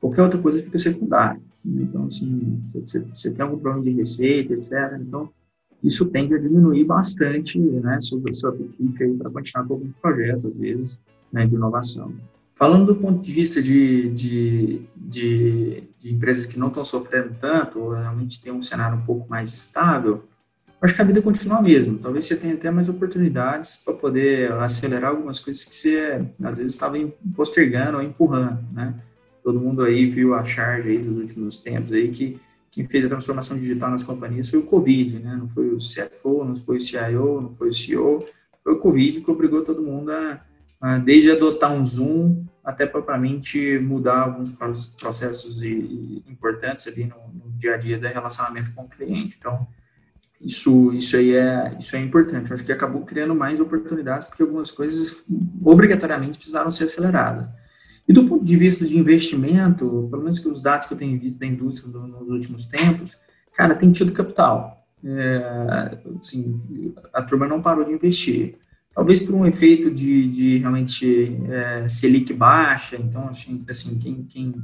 qualquer outra coisa fica secundária. Então, assim, você, tem algum problema de receita, etc. Então, isso tende a diminuir bastante né, sobre seu apetite para continuar com alguns projetos, às vezes, né, de inovação. Falando do ponto de vista de, de, de, de empresas que não estão sofrendo tanto, realmente tem um cenário um pouco mais estável, acho que a vida continua a mesma. Talvez você tenha até mais oportunidades para poder acelerar algumas coisas que você, às vezes, estava postergando ou empurrando, né? Todo mundo aí viu a charge aí dos últimos tempos aí que quem fez a transformação digital nas companhias foi o Covid, né? Não foi o CFO, não foi o CIO, não foi o CEO, foi o Covid que obrigou todo mundo a, a desde adotar um Zoom até propriamente mudar alguns processos importantes ali no, no dia a dia do relacionamento com o cliente. Então, isso, isso aí é, isso é importante. Eu acho que acabou criando mais oportunidades porque algumas coisas obrigatoriamente precisaram ser aceleradas. E do ponto de vista de investimento, pelo menos que os dados que eu tenho visto da indústria nos últimos tempos, cara, tem tido capital. É, assim, a turma não parou de investir. talvez por um efeito de, de realmente é, Selic baixa, então, assim, assim quem, quem,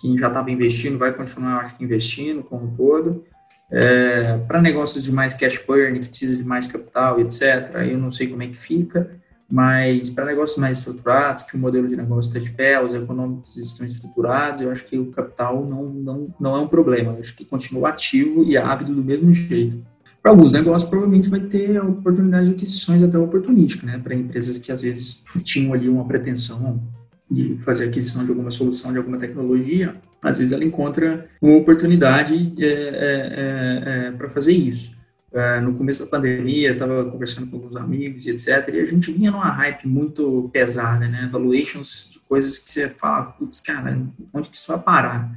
quem já estava investindo vai continuar, acho que, investindo como um todo. É, para negócios de mais cash burn, que precisa de mais capital, etc., eu não sei como é que fica, mas para negócios mais estruturados, que o modelo de negócio está de pé, os econômicos estão estruturados, eu acho que o capital não, não, não é um problema, eu acho que continua ativo e ávido do mesmo jeito. Para alguns negócios, provavelmente vai ter a oportunidade de aquisições até oportunística, né? Para empresas que às vezes tinham ali uma pretensão de fazer aquisição de alguma solução, de alguma tecnologia, às vezes ela encontra uma oportunidade é, é, é, é para fazer isso. É, no começo da pandemia, estava conversando com alguns amigos e etc. E a gente vinha numa hype muito pesada, né? Valuations de coisas que você fala, putz, cara, onde que isso vai parar?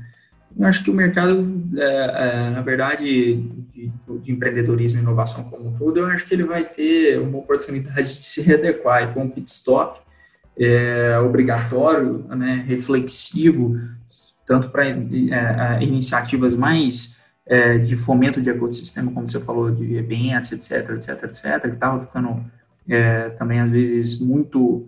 Eu acho que o mercado, é, na verdade, de, de, empreendedorismo e inovação como um todo, eu acho que ele vai ter uma oportunidade de se readequar. E foi um pit stop obrigatório, né, reflexivo, tanto para é, é, iniciativas mais é, de fomento de ecossistema, como você falou, de eventos, etc, etc, etc, que estava ficando também, às vezes, muito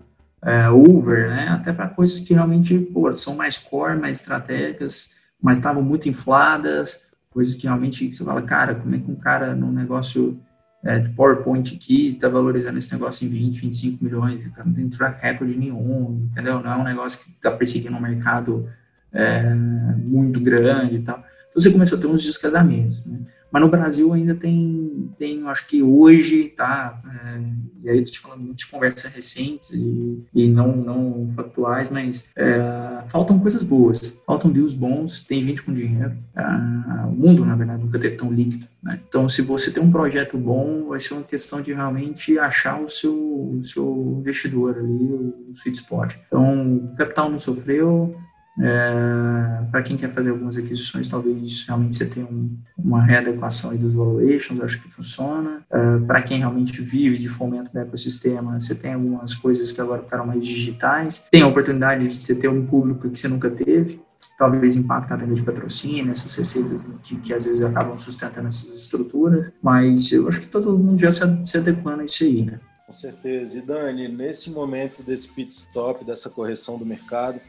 over, né, até para coisas que realmente pô, são mais core, mais estratégicas, mas estavam muito infladas, coisas que realmente você fala, cara, como é que um cara num negócio é, de PowerPoint aqui está valorizando esse negócio em 20, 25 milhões, o cara não tem track record nenhum, entendeu? Não é um negócio que está perseguindo um mercado é, muito grande e tal. Então você começou a ter uns descasamentos, né? Mas no Brasil ainda tem, tem acho que hoje, tá? É, e aí eu tô te falando de conversas recentes e, e não, não factuais, mas é, faltam coisas boas, faltam deals bons, tem gente com dinheiro. Ah, o mundo, na verdade, nunca teve tão líquido. Né? Então, se você tem um projeto bom, vai ser uma questão de realmente achar o seu, o seu investidor ali, o sweet spot. Então, o capital não sofreu, é, para quem quer fazer algumas aquisições, talvez realmente você tenha um, uma readequação dos valuations, acho que funciona. É, para quem realmente vive de fomento do ecossistema, você tem algumas coisas que agora ficaram mais digitais. Tem a oportunidade de você ter um público que você nunca teve, talvez impacto na venda de patrocínio, essas receitas que, que, às vezes acabam sustentando essas estruturas, mas eu acho que todo mundo já se, se adequando a isso aí, né? Com certeza. E Dani, nesse momento desse pit stop, dessa correção do mercado,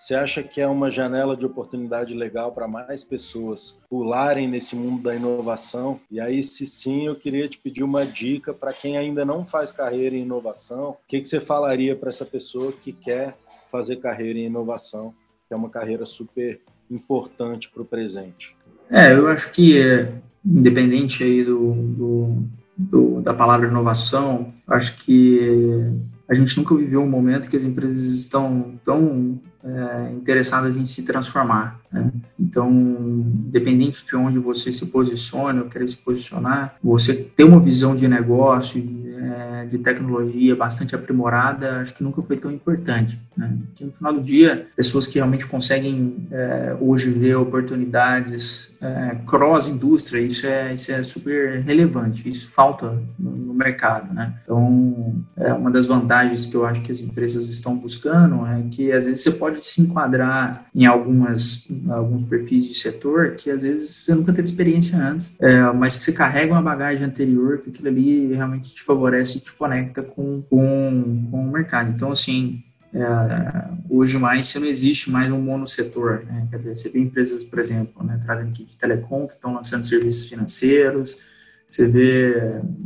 você acha que é uma janela de oportunidade legal para mais pessoas pularem nesse mundo da inovação? E aí, se sim, eu queria te pedir uma dica para quem ainda não faz carreira em inovação. O que, que você falaria para essa pessoa que quer fazer carreira em inovação, que é uma carreira super importante para o presente? É, eu acho que, é, independente aí do, do, do, da palavra inovação, acho que a gente nunca viveu um momento que as empresas estão tão é, interessadas em se transformar. Né? Então, independente de onde você se posicione ou querer se posicionar, você ter uma visão de negócio, é, de tecnologia bastante aprimorada, acho que nunca foi tão importante. Né? Porque no final do dia, pessoas que realmente conseguem é, hoje ver oportunidades é, cross-indústria, isso é, isso é super relevante, isso falta no, mercado. Né? Então, é uma das vantagens que eu acho que as empresas estão buscando é que às vezes você pode se enquadrar em algumas, alguns perfis de setor que às vezes você nunca teve experiência antes, é, mas que você carrega uma bagagem anterior que aquilo ali realmente te favorece favorece e te conecta com, com, com o mercado. Então, assim, é, hoje mais você não existe mais um monossetor, né? quer dizer, você vê empresas, por exemplo, né, trazendo aqui de telecom que estão lançando serviços financeiros, você vê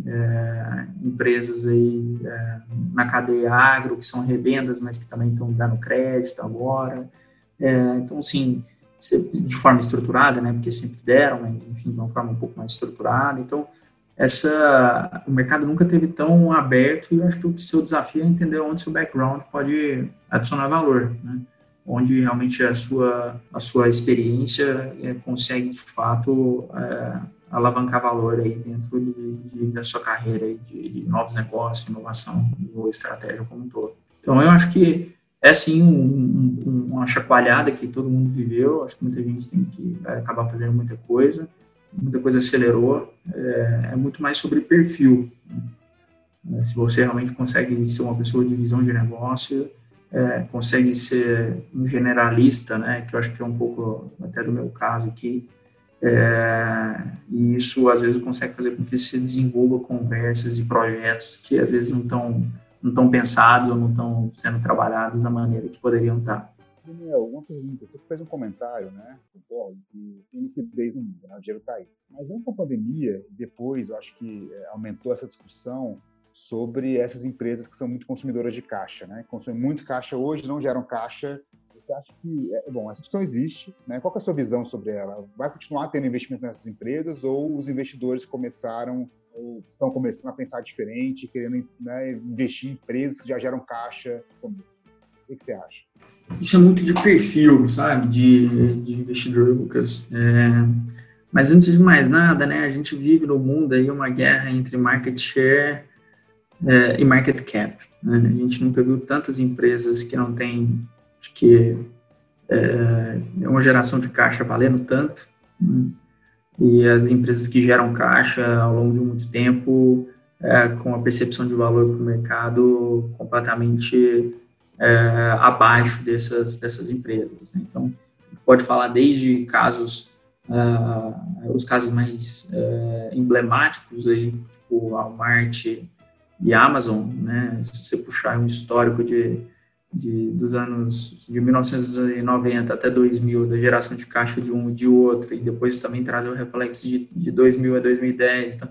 é, empresas aí é, na cadeia agro que são revendas, mas que também estão dando crédito agora. É, então, assim, de forma estruturada, né, porque sempre deram, mas enfim, de uma forma um pouco mais estruturada. Então, essa o mercado nunca teve tão aberto e eu acho que o seu desafio é entender onde seu background pode adicionar valor, né? onde realmente a sua a sua experiência é, consegue de fato é, alavancar valor aí dentro de, de, da sua carreira de, de, novos negócios, inovação ou estratégia como um todo. Então eu acho que é sim um, um, uma chacoalhada que todo mundo viveu. Acho que muita gente tem que acabar fazendo muita coisa muita coisa acelerou, é, é muito mais sobre perfil. Né? Se você realmente consegue ser uma pessoa de visão de negócio, é, consegue ser um generalista, né, que eu acho que é um pouco até do meu caso aqui, É, e isso às vezes consegue fazer com que se desenvolva conversas e projetos que às vezes não estão não estão pensados ou não estão sendo trabalhados da maneira que poderiam estar. Daniel, uma pergunta. Você fez um comentário, né? Que tem liquidez no mundo, né? o dinheiro está aí. Mas antes da pandemia, depois, eu acho que é, aumentou essa discussão sobre essas empresas que são muito consumidoras de caixa, né? Consomem muito caixa hoje, não geram caixa. Você acha que, é, bom, essa discussão existe, né? Qual é a sua visão sobre ela? Vai continuar tendo investimento nessas empresas ou os investidores começaram ou estão começando a pensar diferente, querendo né, investir em empresas que já geram caixa? O que, você acha? Isso é muito de perfil, sabe, de, de investidor, Lucas. É, mas antes de mais nada, né, a gente vive no mundo aí uma guerra entre market share é, e market cap. Né? A gente nunca viu tantas empresas que não têm, que é, é, uma geração de caixa valendo tanto, né? e as empresas que geram caixa ao longo de muito tempo, é, com a percepção de valor para o mercado completamente é, abaixo dessas, dessas empresas. Né? Então, pode falar desde casos, uh, os casos mais uh, emblemáticos aí, tipo Walmart e Amazon, né? Se você puxar um histórico de, de dos anos de 1990 até 2000, da geração de caixa de um e de outro, e depois também trazer o reflexo de, de 2000 a 2010. Então,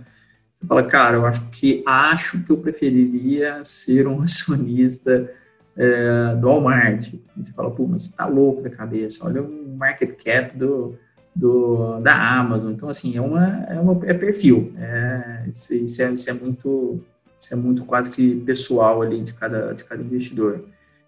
você fala, cara, eu acho que acho que eu preferiria ser um acionista é, do Walmart. Você fala, pô, mas você tá louco da cabeça, olha o market cap do, do, da Amazon. Então, assim, é, uma, é, uma, é perfil. É, isso, isso, é, isso é muito isso é muito quase que pessoal ali de cada, de cada investidor.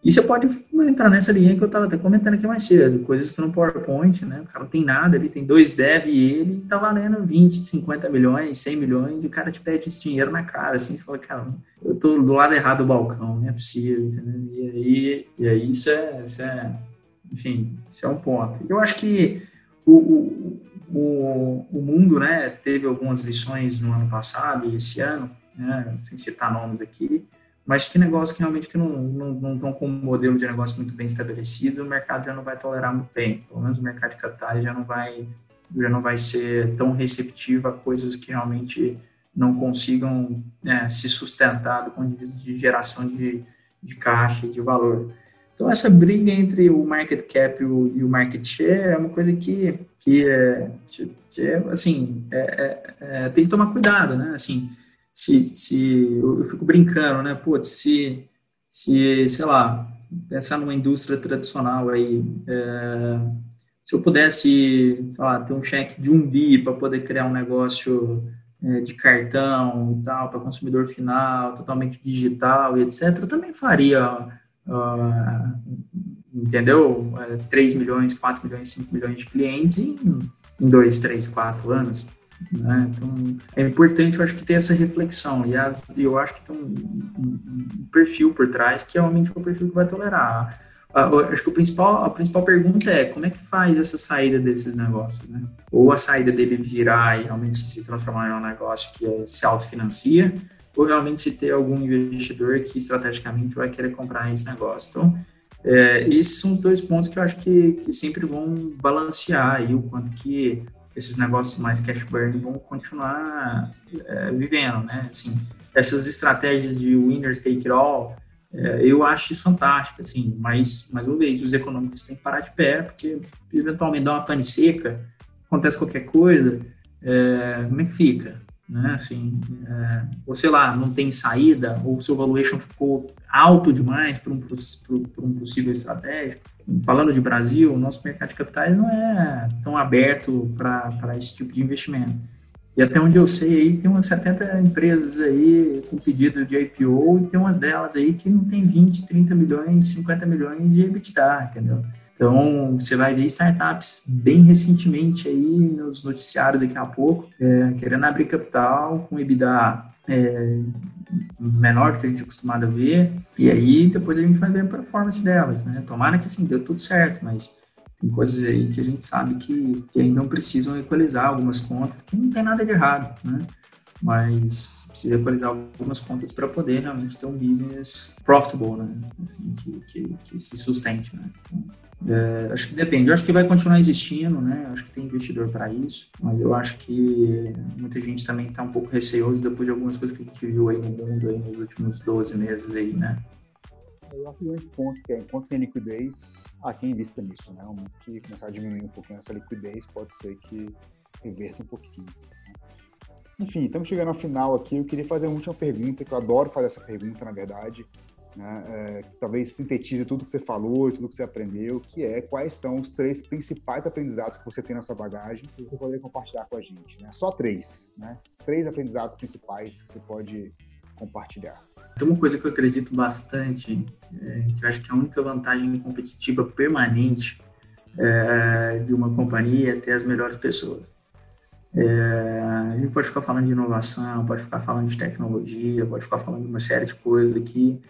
E você pode entrar nessa linha que eu estava até comentando aqui mais cedo, coisas que no PowerPoint, né, o cara não tem nada, ele tem dois dev e ele está valendo 20, 50 milhões, 100 milhões, e o cara te pede esse dinheiro na cara, assim, você fala, cara, eu estou do lado errado do balcão, não é possível, entendeu? E aí, e aí isso, é, isso é, enfim, isso é um ponto. Eu acho que o, o, o, o mundo, né, teve algumas lições no ano passado e esse ano, né, sem citar nomes aqui, mas que negócio que realmente que não, não, não estão com um modelo de negócio muito bem estabelecido, o mercado já não vai tolerar muito bem. Pelo menos o mercado de capitais já não vai, já não vai ser tão receptivo a coisas que realmente não consigam né, se sustentar do ponto de vista de geração de, de caixa e de valor. Então, essa briga entre o market cap e o, e o market share é uma coisa que, que, é, que é, assim, é, é, é, tem que tomar cuidado, né? Assim, se, se eu, eu fico brincando, né? Putz, se, se, sei lá, pensar numa indústria tradicional aí, é, se eu pudesse, sei lá, ter um cheque de um bi para poder criar um negócio é, de cartão e tal, para consumidor final, totalmente digital e etc., eu também faria, entendeu? 3 milhões, 4 milhões, 5 milhões de clientes em, em 2, 3, 4 anos. Né? Então, é importante, eu acho que ter essa reflexão. E as, eu acho que tem um, um, um, perfil por trás que realmente é o perfil que vai tolerar. acho que o principal, a principal pergunta é como é que faz essa saída desses negócios, né? Ou a saída dele virar e realmente se transformar em um negócio que é, se autofinancia, ou realmente ter algum investidor que estrategicamente vai querer comprar esse negócio. Então, é, esses são os dois pontos que eu acho que, que sempre vão balancear aí o quanto que esses negócios mais cash burn vão continuar é, vivendo, né? Assim, essas estratégias de winners take it all, é, eu acho isso fantástico, assim, mas, mais uma vez, os econômicos têm que parar de pé, porque eventualmente dá uma pane seca, acontece qualquer coisa, é, como é que fica? Né? Assim, é, ou sei lá, não tem saída, ou o seu valuation ficou alto demais para um, um possível estratégico falando de Brasil, o nosso mercado de capitais não é tão aberto para esse tipo de investimento. E até onde eu sei aí, tem umas 70 empresas aí com pedido de IPO e tem umas delas aí que não tem 20, 30 milhões, 50 milhões de EBITDA, entendeu? Então, você vai ver startups bem recentemente aí nos noticiários daqui a pouco, é, querendo abrir capital com EBITDA é, menor do que a gente é acostumado a ver, e aí depois a gente vai ver a performance delas, né? Tomara que assim, deu tudo certo, mas tem coisas aí que a gente sabe que, que ainda não precisam equalizar algumas contas, que não tem nada de errado, né? mas precisa equalizar algumas contas para poder realmente ter um business profitable, né? Assim, que, que, que se sustente, né? Então, é, acho que depende. Eu acho que vai continuar existindo, né? Acho que tem investidor para isso, mas eu acho que muita gente também está um pouco receoso depois de algumas coisas que a gente viu aí no mundo aí nos últimos 12 meses aí, né? Eu acho que o ponto que é, enquanto tem liquidez, há quem invista nisso, né? O momento que começar a diminuir um pouquinho essa liquidez, pode ser que reverta um pouquinho. Né? Enfim, estamos chegando ao final aqui. Eu queria fazer uma última pergunta, que eu adoro fazer essa pergunta, na verdade, né? É, que talvez sintetize tudo que você falou e tudo que você aprendeu, que é quais são os três principais aprendizados que você tem na sua bagagem que você poderia compartilhar com a gente. Né? Só três, né? Três aprendizados principais que você pode compartilhar. Tem uma coisa que eu acredito bastante, é, que eu acho que é a única vantagem competitiva permanente é, de uma companhia é ter as melhores pessoas. É, a gente pode ficar falando de inovação, pode ficar falando de tecnologia, pode ficar falando de uma série de coisas aqui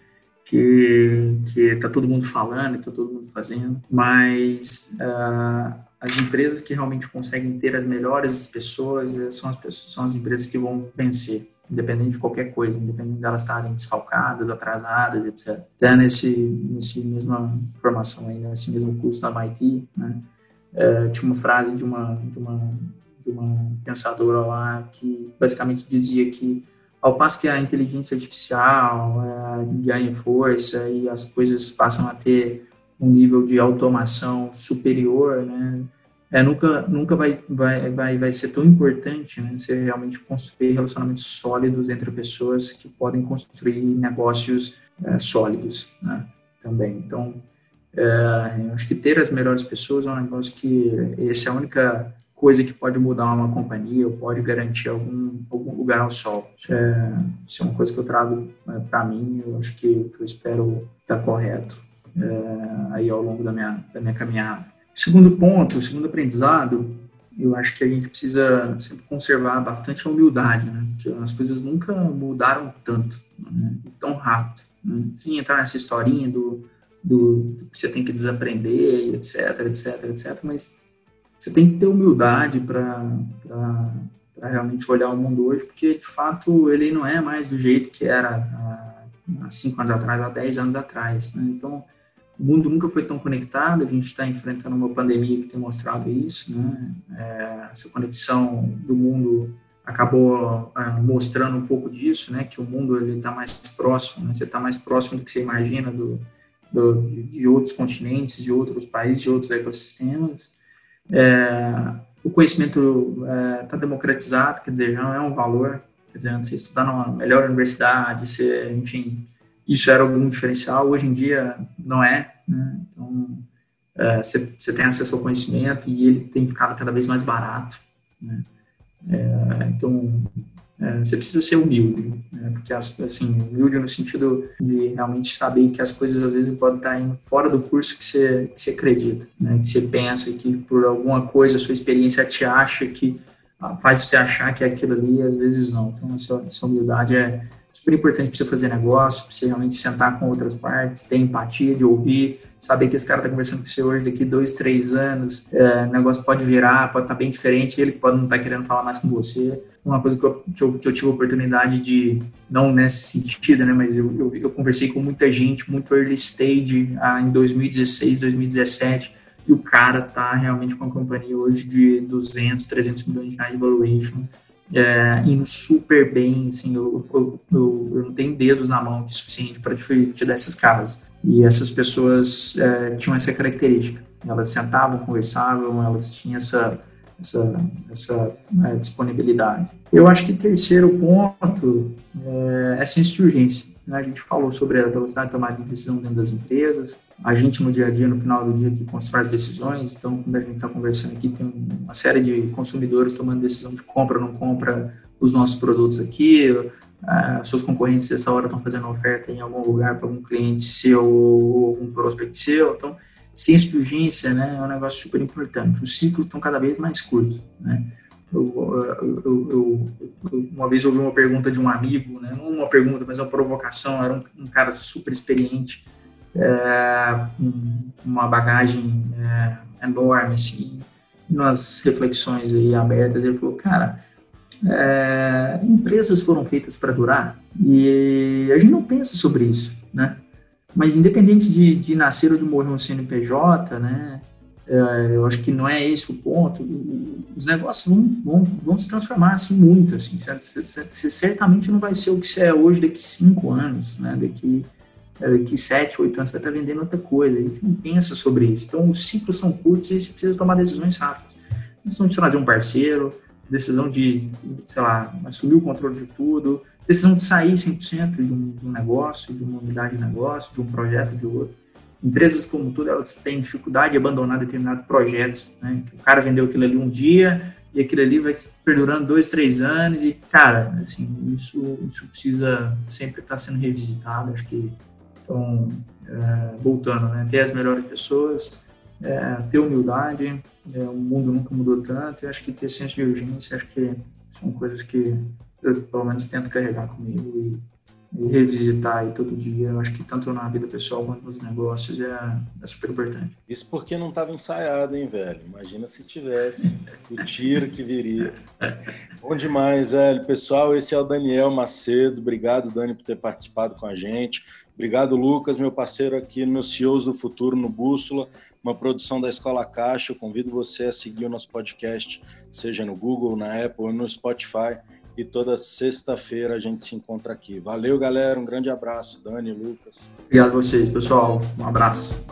que está todo mundo falando, está todo mundo fazendo, mas uh, as empresas que realmente conseguem ter as melhores pessoas eh, são as pessoas, são as empresas que vão vencer independente de qualquer coisa, independente delas estarem desfalcadas, atrasadas, etc. Até nesse, nesse mesma formação aí, nesse mesmo curso da MIT, né, é, tinha uma frase de uma, de uma, de uma pensadora lá que basicamente dizia que ao passo que a inteligência artificial é, ganha força e as coisas passam a ter um nível de automação superior, né, é, nunca, nunca vai, vai, vai, vai ser tão importante né, você realmente construir relacionamentos sólidos entre pessoas que podem construir negócios é, sólidos né, também. Então, é, acho que ter as melhores pessoas é um negócio que essa é a única coisa que pode mudar uma companhia ou pode garantir algum, algum lugar ao sol. Isso é, isso é uma coisa que eu trago é, para mim, eu acho que, que eu espero estar tá correto é, aí ao longo da minha, da minha caminhada. Segundo ponto, segundo aprendizado, eu acho que a gente precisa sempre conservar bastante a humildade, né? Porque as coisas nunca mudaram tanto, né? tão rápido. Né? Sem entrar nessa historinha do, do, do, que você tem que desaprender, etc, etc, etc, mas você tem que ter humildade para realmente olhar o mundo hoje, porque de fato ele não é mais do jeito que era há, cinco anos atrás, há dez anos atrás, né? Então, o mundo nunca foi tão conectado, a gente está enfrentando uma pandemia que tem mostrado isso, né? É, essa conexão do mundo acabou é, mostrando um pouco disso, né? Que o mundo ele está mais próximo, né? Você está mais próximo do que você imagina do, do de, de, outros continentes, de outros países, de outros ecossistemas. É, o conhecimento está é, democratizado, quer dizer, não é um valor. Quer dizer, antes você estudar numa melhor universidade, você, enfim, isso era algum diferencial, hoje em dia não é. Né? Então, você é, tem acesso ao conhecimento e ele tem ficado cada vez mais barato. Né? É, você precisa ser humilde, né? porque assim, humilde no sentido de realmente saber que as coisas às vezes podem estar indo fora do curso que você, que você acredita, né? que você pensa que por alguma coisa a sua experiência te acha que ah, faz você achar que é aquilo ali, às vezes não. Então, essa, essa humildade é, super importante para você fazer negócio, para você realmente sentar com outras partes, ter empatia de ouvir, saber que esse cara está conversando com você hoje, daqui dois, três anos, é, o negócio pode virar, pode estar tá bem diferente, ele pode não estar tá querendo falar mais com você. Uma coisa que eu, que eu, que eu tive a oportunidade de, não nesse sentido, né, mas eu, eu, eu conversei com muita gente, muito early stage, ah, em 2016, 2017, e o cara tá realmente com a companhia hoje de 200, 300 milhões de reais de valuation, é, indo super bem, assim, eu, eu, eu, eu, não tenho dedos na mão que é suficiente para te, dar esses casos. E essas pessoas é, tinham essa característica. Elas sentavam, conversavam, elas tinham essa, essa, essa né, disponibilidade. Eu acho que terceiro ponto é, é senso de urgência. Né? A gente falou sobre a velocidade de tomada de decisão dentro das empresas. A gente, no dia a dia, no final do dia, que constrói as decisões. Então, quando a gente está conversando aqui, tem uma série de consumidores tomando decisão de compra ou não compra os nossos produtos aqui. Uh, seus concorrentes, nessa hora, estão fazendo oferta em algum lugar para algum cliente seu ou algum prospect seu. Então, de urgência né, é um negócio super importante. Os ciclos estão cada vez mais curtos. Né? Eu, eu, eu, uma vez ouvi uma pergunta de um amigo, né? não uma pergunta, mas uma provocação. Era um, um cara super experiente, é, uma bagagem é, enorme, assim, nas reflexões aí abertas. Ele falou: Cara, é, empresas foram feitas para durar e a gente não pensa sobre isso, né? Mas independente de, de nascer ou de morrer um CNPJ, né? É, eu acho que não é esse o ponto. Os negócios vão, vão, vão se transformar assim muito, assim. Você, você, certamente não vai ser o que você é hoje daqui cinco anos, né? Daqui é, daqui sete, oito anos você vai estar vendendo outra coisa. A gente não pensa sobre isso. Então, os ciclos são curtos e você precisa tomar decisões rápidas. Decisão de trazer um parceiro, decisão de, sei lá, assumir o controle de tudo, de sair 100% de um, de um negócio, de uma unidade de negócio, de um projeto, de outro. Empresas como tudo, elas têm dificuldade de abandonar determinados projetos, né? O cara vendeu aquilo ali um dia e aquilo ali vai perdurando dois, três anos e, cara, assim, isso, isso precisa sempre estar sendo revisitado, acho que então, é, voltando, né, ter as melhores pessoas, é, ter humildade, é, o mundo nunca mudou tanto, e acho que ter senso de urgência, acho que são coisas que eu, pelo menos, tento carregar comigo e, e revisitar aí todo dia. Eu acho que tanto na vida pessoal quanto nos negócios é, é super importante. Isso porque não estava ensaiado, hein, velho? Imagina se tivesse o tiro que viria. Bom demais, velho. Pessoal, esse é o Daniel Macedo. Obrigado, Dani, por ter participado com a gente. Obrigado, Lucas, meu parceiro aqui no CEOs do Futuro, no Bússola, uma produção da Escola Caixa. Eu convido você a seguir o nosso podcast, seja no Google, na Apple ou no Spotify. E toda sexta-feira a gente se encontra aqui. Valeu, galera. Um grande abraço, Dani, Lucas. Obrigado a vocês, pessoal. Um abraço.